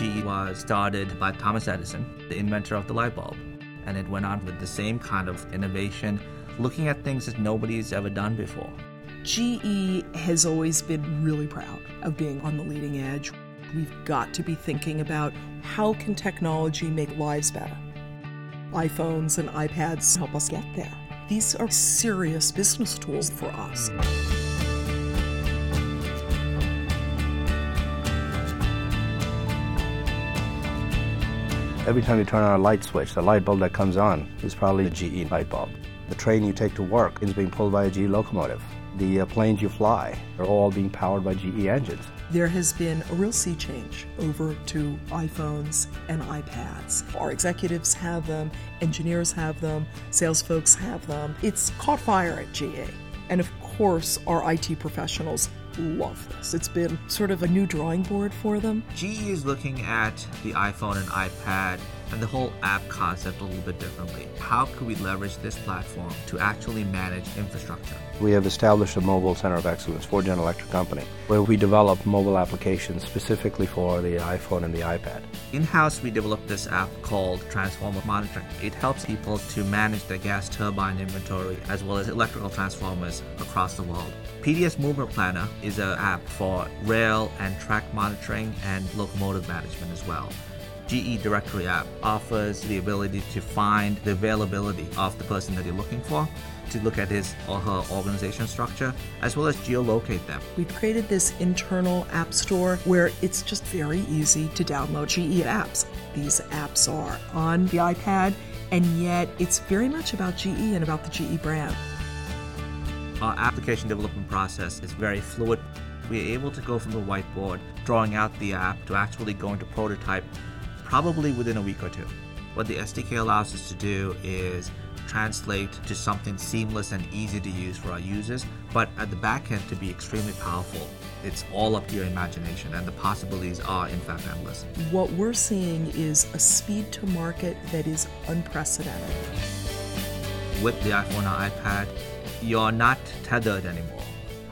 GE was started by Thomas Edison, the inventor of the light bulb. And it went on with the same kind of innovation, looking at things that nobody's ever done before. GE has always been really proud of being on the leading edge. We've got to be thinking about how can technology make lives better. iPhones and iPads help us get there. These are serious business tools for us. Every time you turn on a light switch, the light bulb that comes on is probably a GE light bulb. The train you take to work is being pulled by a GE locomotive. The uh, planes you fly are all being powered by GE engines. There has been a real sea change over to iPhones and iPads. Our executives have them, engineers have them, sales folks have them. It's caught fire at GE. And of course, our IT professionals love this. It's been sort of a new drawing board for them. GE is looking at the iPhone and iPad and the whole app concept a little bit differently. How could we leverage this platform to actually manage infrastructure? We have established a mobile center of excellence for General Electric Company, where we develop mobile applications specifically for the iPhone and the iPad. In-house, we developed this app called Transformer Monitoring. It helps people to manage their gas turbine inventory as well as electrical transformers across the world. PDS Movement Planner is an app for rail and track monitoring and locomotive management as well. GE Directory app offers the ability to find the availability of the person that you're looking for, to look at his or her organization structure, as well as geolocate them. We've created this internal app store where it's just very easy to download GE apps. These apps are on the iPad, and yet it's very much about GE and about the GE brand. Our application development process is very fluid. We're able to go from the whiteboard, drawing out the app, to actually going to prototype probably within a week or two. What the SDK allows us to do is translate to something seamless and easy to use for our users, but at the back end to be extremely powerful. It's all up to your imagination, and the possibilities are, in fact, endless. What we're seeing is a speed to market that is unprecedented. With the iPhone or iPad, you're not tethered anymore.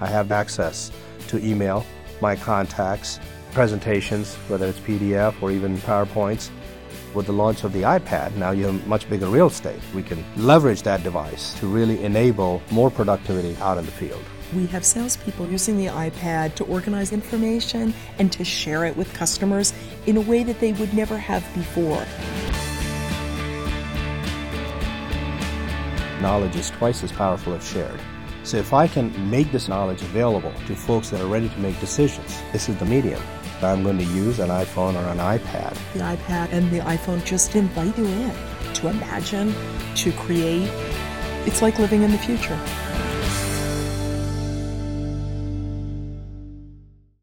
I have access to email, my contacts, presentations, whether it's PDF or even PowerPoints. With the launch of the iPad, now you have much bigger real estate. We can leverage that device to really enable more productivity out in the field. We have salespeople using the iPad to organize information and to share it with customers in a way that they would never have before. Knowledge is twice as powerful if shared. So if I can make this knowledge available to folks that are ready to make decisions, this is the medium. I'm going to use an iPhone or an iPad. The iPad and the iPhone just invite you in to imagine, to create. It's like living in the future.